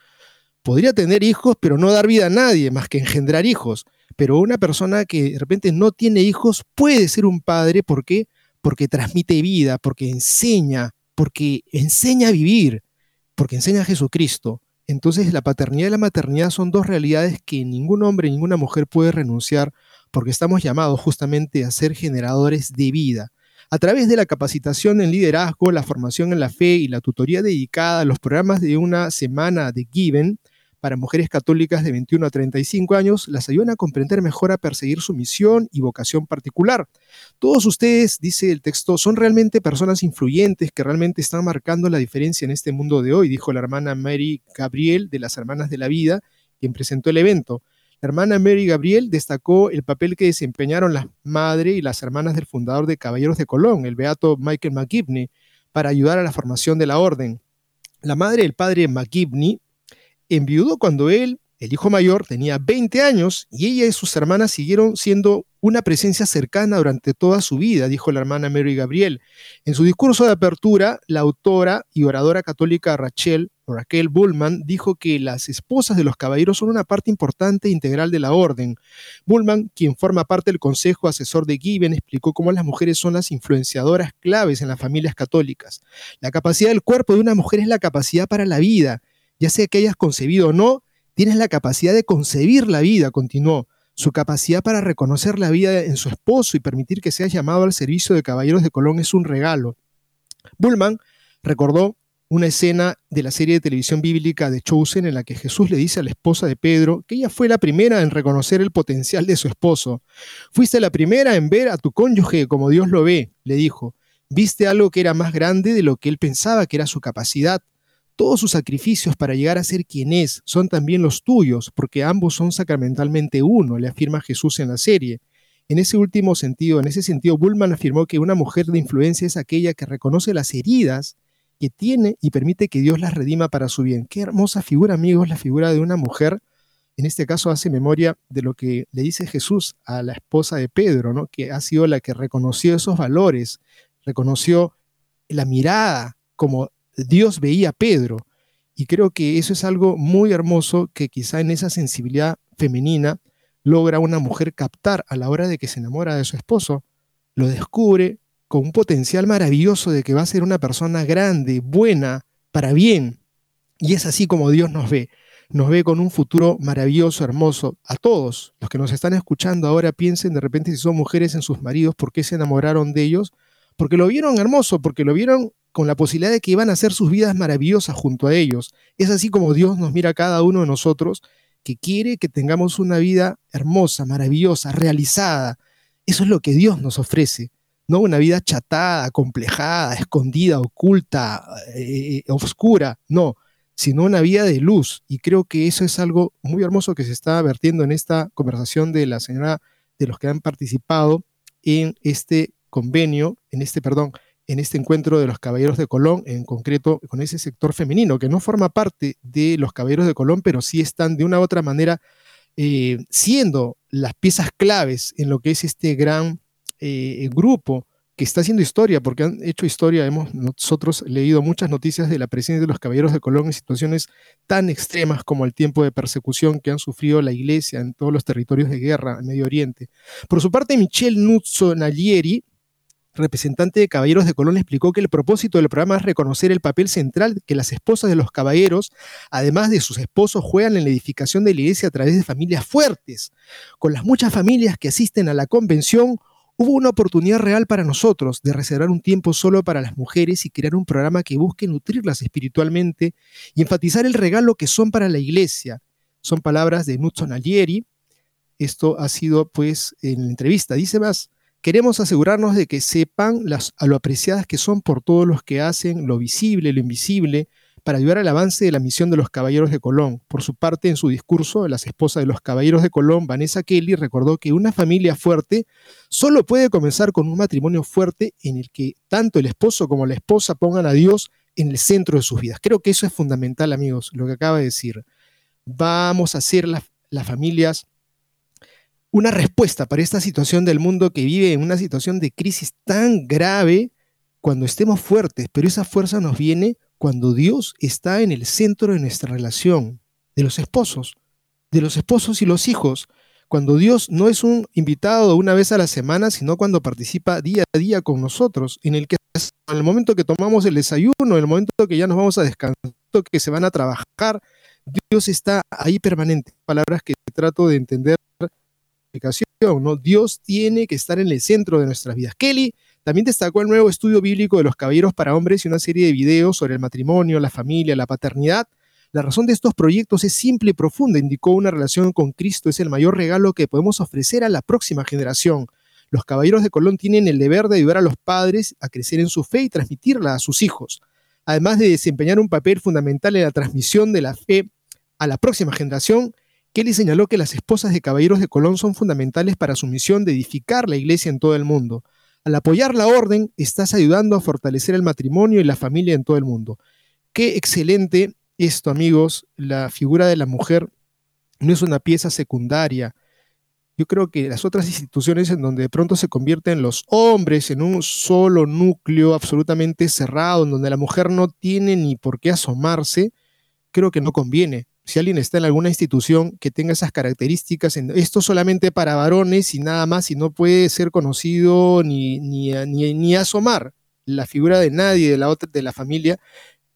podría tener hijos, pero no dar vida a nadie más que engendrar hijos. Pero una persona que de repente no tiene hijos puede ser un padre, ¿por qué? Porque transmite vida, porque enseña, porque enseña a vivir, porque enseña a Jesucristo. Entonces la paternidad y la maternidad son dos realidades que ningún hombre, ninguna mujer puede renunciar, porque estamos llamados justamente a ser generadores de vida a través de la capacitación en liderazgo, la formación en la fe y la tutoría dedicada a los programas de una semana de Given para mujeres católicas de 21 a 35 años, las ayudan a comprender mejor a perseguir su misión y vocación particular. Todos ustedes, dice el texto, son realmente personas influyentes que realmente están marcando la diferencia en este mundo de hoy, dijo la hermana Mary Gabriel de las Hermanas de la Vida, quien presentó el evento. La hermana Mary Gabriel destacó el papel que desempeñaron las madres y las hermanas del fundador de Caballeros de Colón, el beato Michael McGibney, para ayudar a la formación de la orden. La madre del padre McGibney enviudó cuando él, el hijo mayor, tenía 20 años y ella y sus hermanas siguieron siendo una presencia cercana durante toda su vida, dijo la hermana Mary Gabriel. En su discurso de apertura, la autora y oradora católica Rachel Raquel Bullman dijo que las esposas de los caballeros son una parte importante e integral de la orden. Bullman, quien forma parte del Consejo Asesor de Given, explicó cómo las mujeres son las influenciadoras claves en las familias católicas. La capacidad del cuerpo de una mujer es la capacidad para la vida. Ya sea que hayas concebido o no, tienes la capacidad de concebir la vida, continuó. Su capacidad para reconocer la vida en su esposo y permitir que sea llamado al servicio de caballeros de Colón es un regalo. Bullman recordó una escena de la serie de televisión bíblica de Chosen en la que Jesús le dice a la esposa de Pedro que ella fue la primera en reconocer el potencial de su esposo. Fuiste la primera en ver a tu cónyuge como Dios lo ve, le dijo. Viste algo que era más grande de lo que él pensaba que era su capacidad. Todos sus sacrificios para llegar a ser quien es son también los tuyos, porque ambos son sacramentalmente uno, le afirma Jesús en la serie. En ese último sentido, en ese sentido, Bullman afirmó que una mujer de influencia es aquella que reconoce las heridas que tiene y permite que Dios las redima para su bien. Qué hermosa figura, amigos, la figura de una mujer. En este caso hace memoria de lo que le dice Jesús a la esposa de Pedro, ¿no? que ha sido la que reconoció esos valores, reconoció la mirada como Dios veía a Pedro. Y creo que eso es algo muy hermoso que quizá en esa sensibilidad femenina logra una mujer captar a la hora de que se enamora de su esposo, lo descubre, con un potencial maravilloso de que va a ser una persona grande, buena, para bien. Y es así como Dios nos ve. Nos ve con un futuro maravilloso, hermoso. A todos los que nos están escuchando ahora piensen de repente si son mujeres en sus maridos, ¿por qué se enamoraron de ellos? Porque lo vieron hermoso, porque lo vieron con la posibilidad de que iban a hacer sus vidas maravillosas junto a ellos. Es así como Dios nos mira a cada uno de nosotros, que quiere que tengamos una vida hermosa, maravillosa, realizada. Eso es lo que Dios nos ofrece no una vida chatada, complejada, escondida, oculta, eh, oscura, no, sino una vida de luz. Y creo que eso es algo muy hermoso que se está vertiendo en esta conversación de la señora, de los que han participado en este convenio, en este, perdón, en este encuentro de los Caballeros de Colón, en concreto con ese sector femenino, que no forma parte de los Caballeros de Colón, pero sí están de una u otra manera eh, siendo las piezas claves en lo que es este gran eh, grupo que está haciendo historia, porque han hecho historia, hemos nosotros leído muchas noticias de la presencia de los caballeros de Colón en situaciones tan extremas como el tiempo de persecución que han sufrido la iglesia en todos los territorios de guerra en Medio Oriente. Por su parte, Michel Nuzzo Nalieri, representante de Caballeros de Colón, explicó que el propósito del programa es reconocer el papel central que las esposas de los caballeros, además de sus esposos, juegan en la edificación de la iglesia a través de familias fuertes. Con las muchas familias que asisten a la convención, hubo una oportunidad real para nosotros de reservar un tiempo solo para las mujeres y crear un programa que busque nutrirlas espiritualmente y enfatizar el regalo que son para la iglesia. Son palabras de Knudson Alieri. Esto ha sido pues en la entrevista. Dice más, Queremos asegurarnos de que sepan las, a lo apreciadas que son por todos los que hacen lo visible, lo invisible, para ayudar al avance de la misión de los Caballeros de Colón. Por su parte, en su discurso, la esposa de los Caballeros de Colón, Vanessa Kelly, recordó que una familia fuerte solo puede comenzar con un matrimonio fuerte en el que tanto el esposo como la esposa pongan a Dios en el centro de sus vidas. Creo que eso es fundamental, amigos, lo que acaba de decir. Vamos a hacer las familias una respuesta para esta situación del mundo que vive en una situación de crisis tan grave cuando estemos fuertes, pero esa fuerza nos viene cuando Dios está en el centro de nuestra relación, de los esposos, de los esposos y los hijos, cuando Dios no es un invitado una vez a la semana, sino cuando participa día a día con nosotros, en el que en el momento que tomamos el desayuno, en el momento que ya nos vamos a descansar, que se van a trabajar, Dios está ahí permanente. Palabras que trato de entender Dios tiene que estar en el centro de nuestras vidas. Kelly también destacó el nuevo estudio bíblico de los caballeros para hombres y una serie de videos sobre el matrimonio, la familia, la paternidad. La razón de estos proyectos es simple y profunda, indicó una relación con Cristo es el mayor regalo que podemos ofrecer a la próxima generación. Los caballeros de Colón tienen el deber de ayudar a los padres a crecer en su fe y transmitirla a sus hijos, además de desempeñar un papel fundamental en la transmisión de la fe a la próxima generación Kelly señaló que las esposas de caballeros de Colón son fundamentales para su misión de edificar la iglesia en todo el mundo. Al apoyar la orden, estás ayudando a fortalecer el matrimonio y la familia en todo el mundo. Qué excelente esto, amigos. La figura de la mujer no es una pieza secundaria. Yo creo que las otras instituciones en donde de pronto se convierten los hombres en un solo núcleo absolutamente cerrado, en donde la mujer no tiene ni por qué asomarse, creo que no conviene si alguien está en alguna institución que tenga esas características, esto solamente para varones y nada más, y no puede ser conocido ni, ni, ni, asomar la figura de nadie de la, otra, de la familia,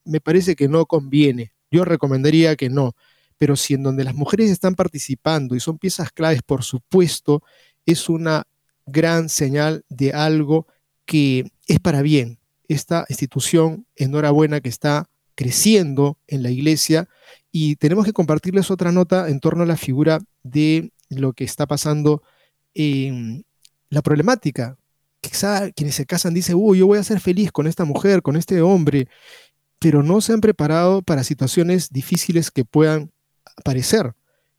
me parece que no conviene. Yo recomendaría que no. Pero si en donde las mujeres están participando y son piezas claves, por supuesto, es una gran señal de algo que es para bien. Esta institución, enhorabuena, que está creciendo en la iglesia y tenemos que compartirles otra nota en torno a la figura de lo que está pasando en la problemática. Quizá quienes se casan dicen, uy, yo voy a ser feliz con esta mujer, con este hombre, pero no se han preparado para situaciones difíciles que puedan aparecer.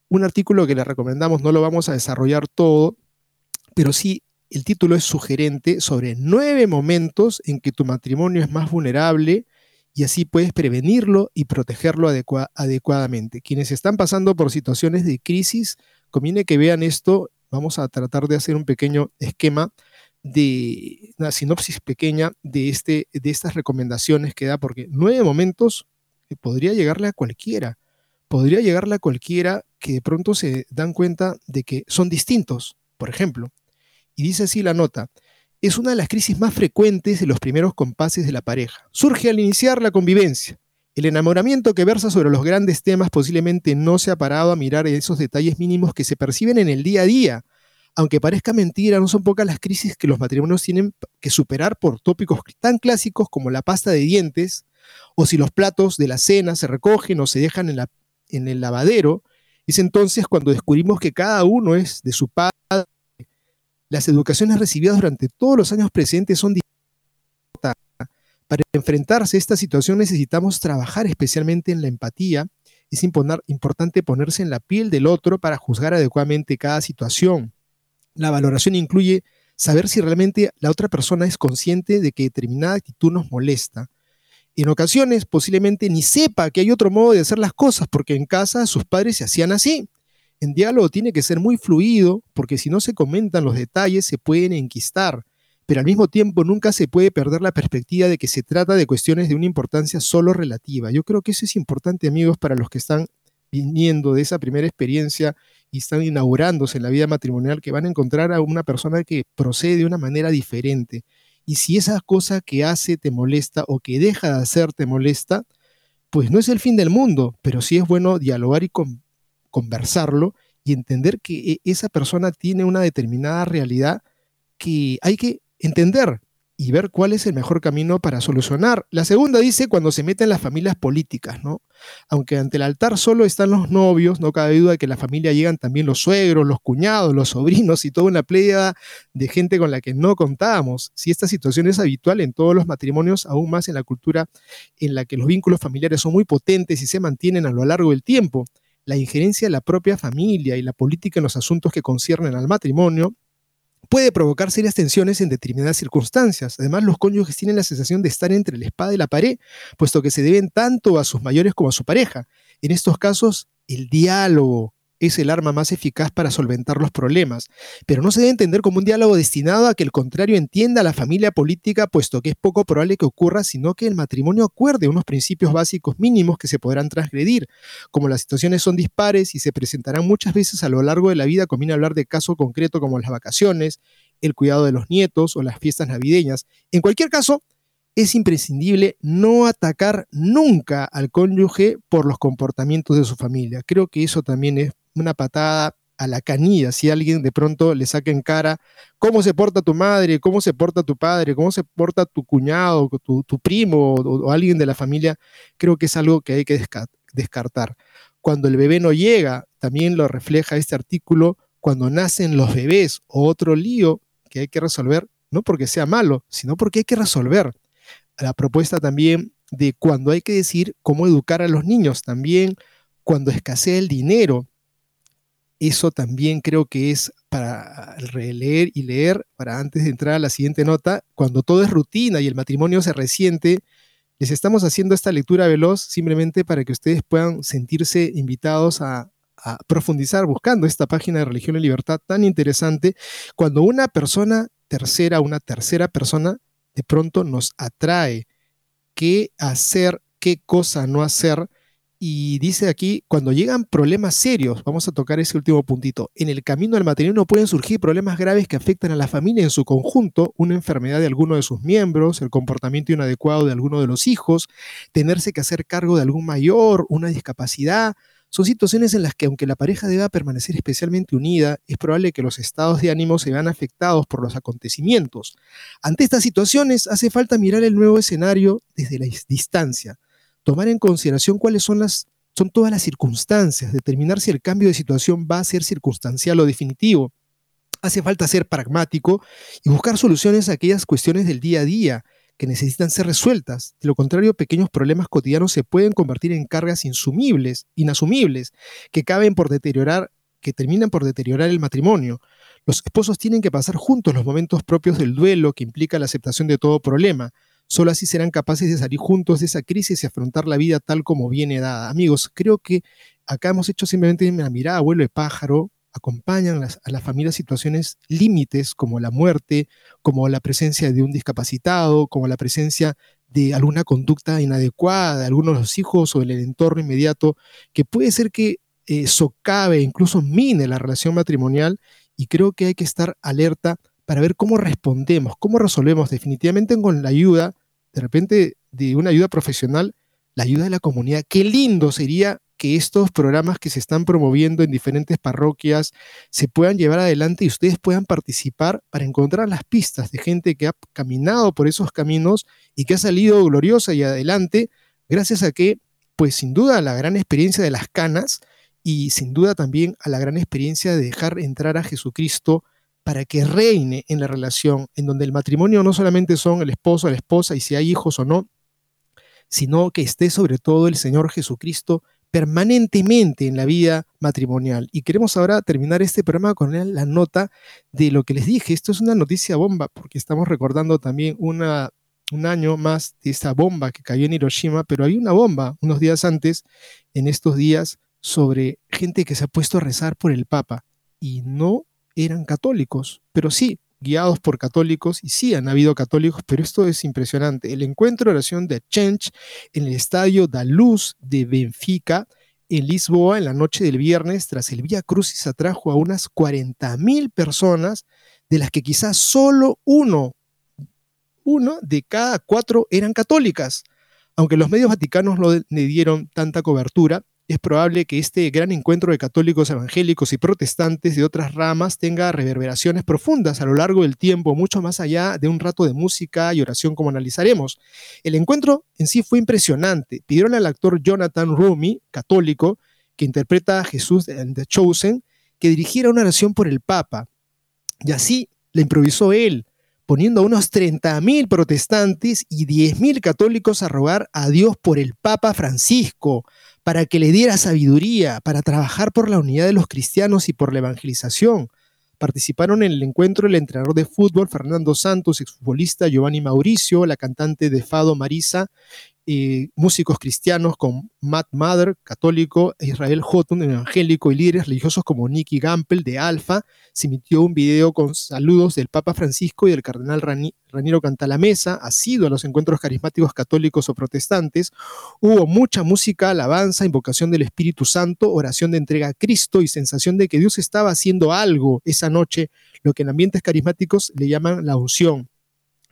Un artículo que les recomendamos, no lo vamos a desarrollar todo, pero sí el título es sugerente sobre nueve momentos en que tu matrimonio es más vulnerable y así puedes prevenirlo y protegerlo adecuadamente. Quienes están pasando por situaciones de crisis, conviene que vean esto. Vamos a tratar de hacer un pequeño esquema de una sinopsis pequeña de, este, de estas recomendaciones que da, porque nueve momentos podría llegarle a cualquiera. Podría llegarle a cualquiera que de pronto se dan cuenta de que son distintos, por ejemplo. Y dice así la nota, es una de las crisis más frecuentes de los primeros compases de la pareja. Surge al iniciar la convivencia. El enamoramiento que versa sobre los grandes temas posiblemente no se ha parado a mirar esos detalles mínimos que se perciben en el día a día. Aunque parezca mentira, no son pocas las crisis que los matrimonios tienen que superar por tópicos tan clásicos como la pasta de dientes, o si los platos de la cena se recogen o se dejan en, en el lavadero. Es entonces cuando descubrimos que cada uno es de su padre las educaciones recibidas durante todos los años presentes son distintas. Para enfrentarse a esta situación necesitamos trabajar especialmente en la empatía. Es importante ponerse en la piel del otro para juzgar adecuadamente cada situación. La valoración incluye saber si realmente la otra persona es consciente de que determinada actitud nos molesta. En ocasiones posiblemente ni sepa que hay otro modo de hacer las cosas porque en casa sus padres se hacían así en diálogo tiene que ser muy fluido, porque si no se comentan los detalles se pueden enquistar. pero al mismo tiempo nunca se puede perder la perspectiva de que se trata de cuestiones de una importancia solo relativa. Yo creo que eso es importante, amigos, para los que están viniendo de esa primera experiencia y están inaugurándose en la vida matrimonial, que van a encontrar a una persona que procede de una manera diferente. Y si esa cosa que hace te molesta o que deja de hacer te molesta, pues no es el fin del mundo, pero sí es bueno dialogar y conversarlo y entender que e, esa persona tiene una determinada realidad que hay que entender y ver cuál es el mejor camino para solucionar. La segunda dice cuando se meten las familias políticas, ¿no? Aunque ante el altar solo están los novios, no cabe duda de que la familia llegan también los suegros, los cuñados, los sobrinos y toda una playa de gente con la que no contábamos. Si esta situación es habitual en todos los matrimonios, aún más en la cultura en la que los vínculos familiares son muy potentes y se mantienen a lo largo del tiempo, la injerencia de la propia familia y la política en los asuntos que conciernen al matrimonio puede provocar serias tensiones en determinadas circunstancias. Además, los cónyuges tienen la sensación de estar entre la espada y la pared, puesto que se deben tanto a sus mayores como a su pareja. En estos casos, el diálogo, es el arma más eficaz para solventar los problemas, pero no se debe entender como un diálogo destinado a que el contrario entienda a la familia política, puesto que es poco probable que ocurra, sino que el matrimonio acuerde unos principios básicos mínimos que se podrán transgredir. Como las situaciones son dispares y se presentarán muchas veces a lo largo de la vida, conviene hablar de caso concreto como las vacaciones, el cuidado de los nietos o las fiestas navideñas. En cualquier caso, es imprescindible no atacar nunca al cónyuge por los comportamientos de su familia. Creo que eso también es una patada a la canilla si alguien de pronto le saca en cara cómo se porta tu madre, cómo se porta tu padre, cómo se porta tu cuñado, tu, primo o, alguien de la familia, creo que es algo que hay que descartar. Cuando el bebé no llega, también lo refleja este artículo, cuando nacen los bebés o otro lío que hay que resolver, no porque sea malo, sino porque hay que resolver. La propuesta también de cuando hay que decir cómo educar a los niños, también cuando escasea el dinero, eso también creo que es para releer y leer, para antes de entrar a la siguiente nota, cuando todo es rutina y el matrimonio se resiente, les estamos haciendo esta lectura veloz simplemente para que ustedes puedan sentirse invitados a, profundizar buscando esta página de Religión y Libertad tan interesante, cuando una persona tercera, una tercera persona, de pronto nos atrae qué hacer, qué cosa no hacer, y dice aquí, cuando llegan problemas serios, vamos a tocar ese último puntito, en el camino del matrimonio pueden surgir problemas graves que afectan a la familia en su conjunto, una enfermedad de alguno de sus miembros, el comportamiento inadecuado de alguno de los hijos, tenerse que hacer cargo de algún mayor, una discapacidad. Son situaciones en las que aunque la pareja deba permanecer especialmente unida, es probable que los estados de ánimo se vean afectados por los acontecimientos. Ante estas situaciones hace falta mirar el nuevo escenario desde la distancia tomar en consideración cuáles son las son todas las circunstancias, determinar si el cambio de situación va a ser circunstancial o definitivo. Hace falta ser pragmático y buscar soluciones a aquellas cuestiones del día a día que necesitan ser resueltas. De lo contrario, pequeños problemas cotidianos se pueden convertir en cargas insumibles, inasumibles, que caben por deteriorar, que terminan por deteriorar el matrimonio. Los esposos tienen que pasar juntos los momentos propios del duelo que implica la aceptación de todo problema. Solo así serán capaces de salir juntos de esa crisis y afrontar la vida tal como viene dada. Amigos, creo que acá hemos hecho simplemente una mirada abuelo de pájaro, acompañan a las familias situaciones límites como la muerte, como la presencia de un discapacitado, como la presencia de alguna conducta inadecuada de algunos de los hijos o del entorno inmediato, que puede ser que eh, socave, incluso mine la relación matrimonial, y creo que hay que estar alerta para ver cómo respondemos, cómo resolvemos definitivamente con la ayuda de repente de una ayuda profesional, la ayuda de la comunidad. Qué lindo sería que estos programas que se están promoviendo en diferentes parroquias se puedan llevar adelante y ustedes puedan participar para encontrar las pistas de gente que ha caminado por esos caminos y que ha salido gloriosa y adelante gracias a que, pues sin duda, la gran experiencia de las canas y sin duda también a la gran experiencia de dejar entrar a Jesucristo para que reine en la relación, en donde el matrimonio no solamente son el esposo, la esposa y si hay hijos o no, sino que esté sobre todo el Señor Jesucristo permanentemente en la vida matrimonial. Y queremos ahora terminar este programa con la nota de lo que les dije. Esto es una noticia bomba, porque estamos recordando también un año más de esta bomba que cayó en Hiroshima, pero hay una bomba unos días antes, en estos días, sobre gente que se ha puesto a rezar por el Papa. Y no eran católicos, pero sí, guiados por católicos, y sí han habido católicos, pero esto es impresionante. El encuentro de oración de Change en el estadio da Luz de Benfica, en Lisboa, en la noche del viernes, tras el Vía Crucis, atrajo a unas 40.000 personas, de las que quizás solo uno, uno de cada cuatro eran católicas. Aunque los medios vaticanos no le dieron tanta cobertura, es probable que este gran encuentro de católicos evangélicos y protestantes de otras ramas tenga reverberaciones profundas a lo largo del tiempo, mucho más allá de un rato de música y oración como analizaremos. El encuentro en sí fue impresionante. Pidieron al actor Jonathan Rumi, católico, que interpreta a Jesús en The Chosen, que dirigiera una oración por el Papa. Y así la improvisó él, poniendo a unos 30.000 protestantes y 10.000 católicos a rogar a Dios por el Papa Francisco para que le diera sabiduría, para trabajar por la unidad de los cristianos y por la evangelización. Participaron en el encuentro el entrenador de fútbol Fernando Santos, exfutbolista Giovanni Mauricio, la cantante de Fado Marisa músicos cristianos con Matt Mather, católico, e Israel Houghton, evangélico, y líderes religiosos como Nicky Gampel de Alfa. Se emitió un video con saludos del Papa Francisco y del cardenal Raniero Cantalamesa, sido a los encuentros carismáticos católicos o protestantes. Hubo mucha música, alabanza, invocación del Espíritu Santo, oración de entrega a Cristo y sensación de que Dios estaba haciendo algo esa noche, lo que en ambientes carismáticos le llaman la unción.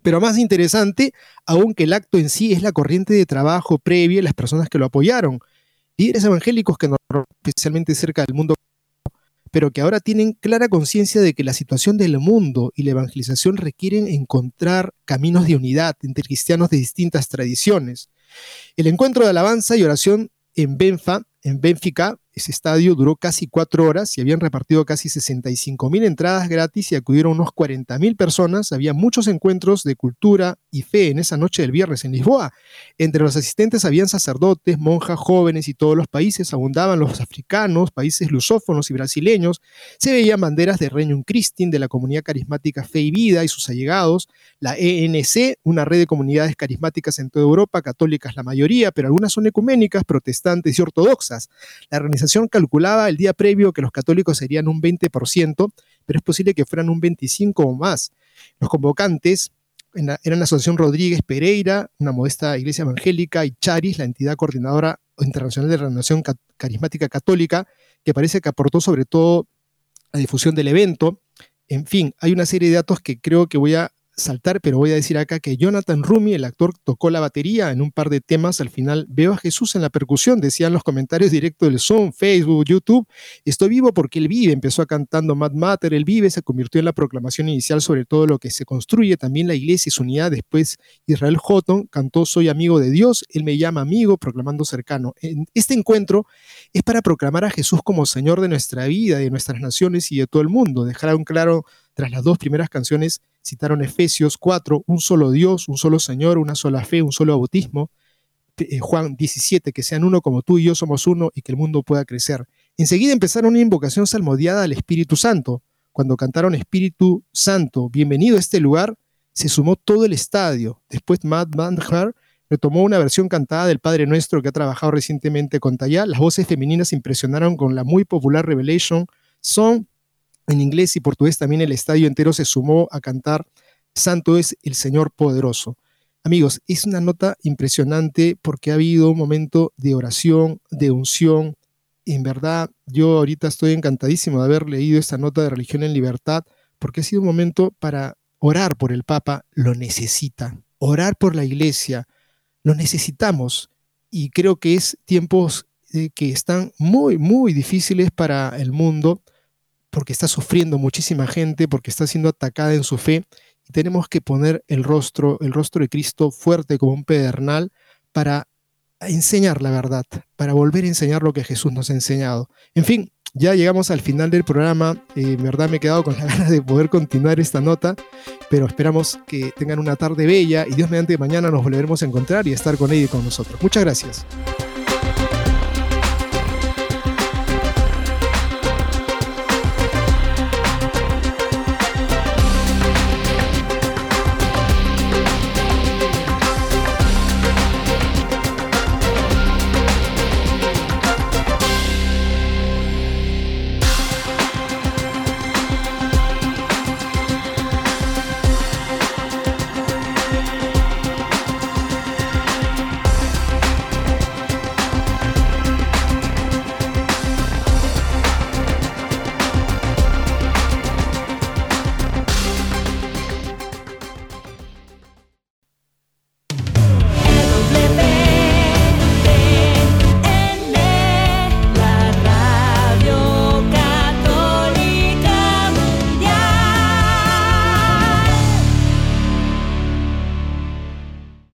Pero más interesante, aún que el acto en sí es la corriente de trabajo previa las personas que lo apoyaron. Líderes evangélicos que no especialmente cerca del mundo, pero que ahora tienen clara conciencia de que la situación del mundo y la evangelización requieren encontrar caminos de unidad entre cristianos de distintas tradiciones. El encuentro de alabanza y oración en Benfa, en Benfica, ese estadio duró casi cuatro horas y habían repartido casi 65 mil entradas gratis y acudieron unos 40 mil personas. Había muchos encuentros de cultura y fe en esa noche del viernes en Lisboa. Entre los asistentes habían sacerdotes, monjas, jóvenes y todos los países. Abundaban los africanos, países lusófonos y brasileños. Se veían banderas de Reino Christin, de la comunidad carismática Fe y Vida y sus allegados. La ENC, una red de comunidades carismáticas en toda Europa, católicas la mayoría, pero algunas son ecuménicas, protestantes y ortodoxas. La organización calculaba el día previo que los católicos serían un 20%, pero es posible que fueran un 25% o más. Los convocantes eran la Asociación Rodríguez Pereira, una modesta iglesia evangélica, y Charis, la entidad coordinadora internacional de renovación carismática católica, que parece que aportó sobre todo la difusión del evento. En fin, hay una serie de datos que creo que voy a saltar, pero voy a decir acá que Jonathan Rumi, el actor, tocó la batería en un par de temas. Al final veo a Jesús en la percusión, decían los comentarios directos del Zoom, Facebook, YouTube. Estoy vivo porque Él vive. Empezó cantando Mad Matter, Él vive, se convirtió en la proclamación inicial sobre todo lo que se construye. También la iglesia y su unidad. Después Israel Houghton cantó Soy amigo de Dios, Él me llama amigo, proclamando cercano. Este encuentro es para proclamar a Jesús como Señor de nuestra vida, de nuestras naciones y de todo el mundo. Dejar un claro tras las dos primeras canciones citaron Efesios 4, un solo Dios, un solo Señor, una sola fe, un solo bautismo. Eh, Juan 17, que sean uno como tú y yo somos uno y que el mundo pueda crecer. Enseguida empezaron una invocación salmodiada al Espíritu Santo. Cuando cantaron Espíritu Santo, bienvenido a este lugar, se sumó todo el estadio. Después Matt Bandhar retomó una versión cantada del Padre Nuestro que ha trabajado recientemente con Taya. Las voces femeninas impresionaron con la muy popular Revelation Song en inglés y portugués también el estadio entero se sumó a cantar Santo es el Señor poderoso. Amigos, es una nota impresionante porque ha habido un momento de oración, de unción. En verdad, yo ahorita estoy encantadísimo de haber leído esta nota de Religión en Libertad porque ha sido un momento para orar por el Papa, lo necesita. Orar por la Iglesia, lo necesitamos. Y creo que es tiempos eh, que están muy, muy difíciles para el mundo porque está sufriendo muchísima gente, porque está siendo atacada en su fe, y tenemos que poner el rostro, el rostro de Cristo fuerte como un pedernal para enseñar la verdad, para volver a enseñar lo que Jesús nos ha enseñado. En fin, ya llegamos al final del programa. Eh, en verdad me he quedado con la <laughs> ganas de poder continuar esta nota, pero esperamos que tengan una tarde bella y Dios mediante mañana nos volveremos a encontrar y estar con ella y con nosotros. Muchas gracias.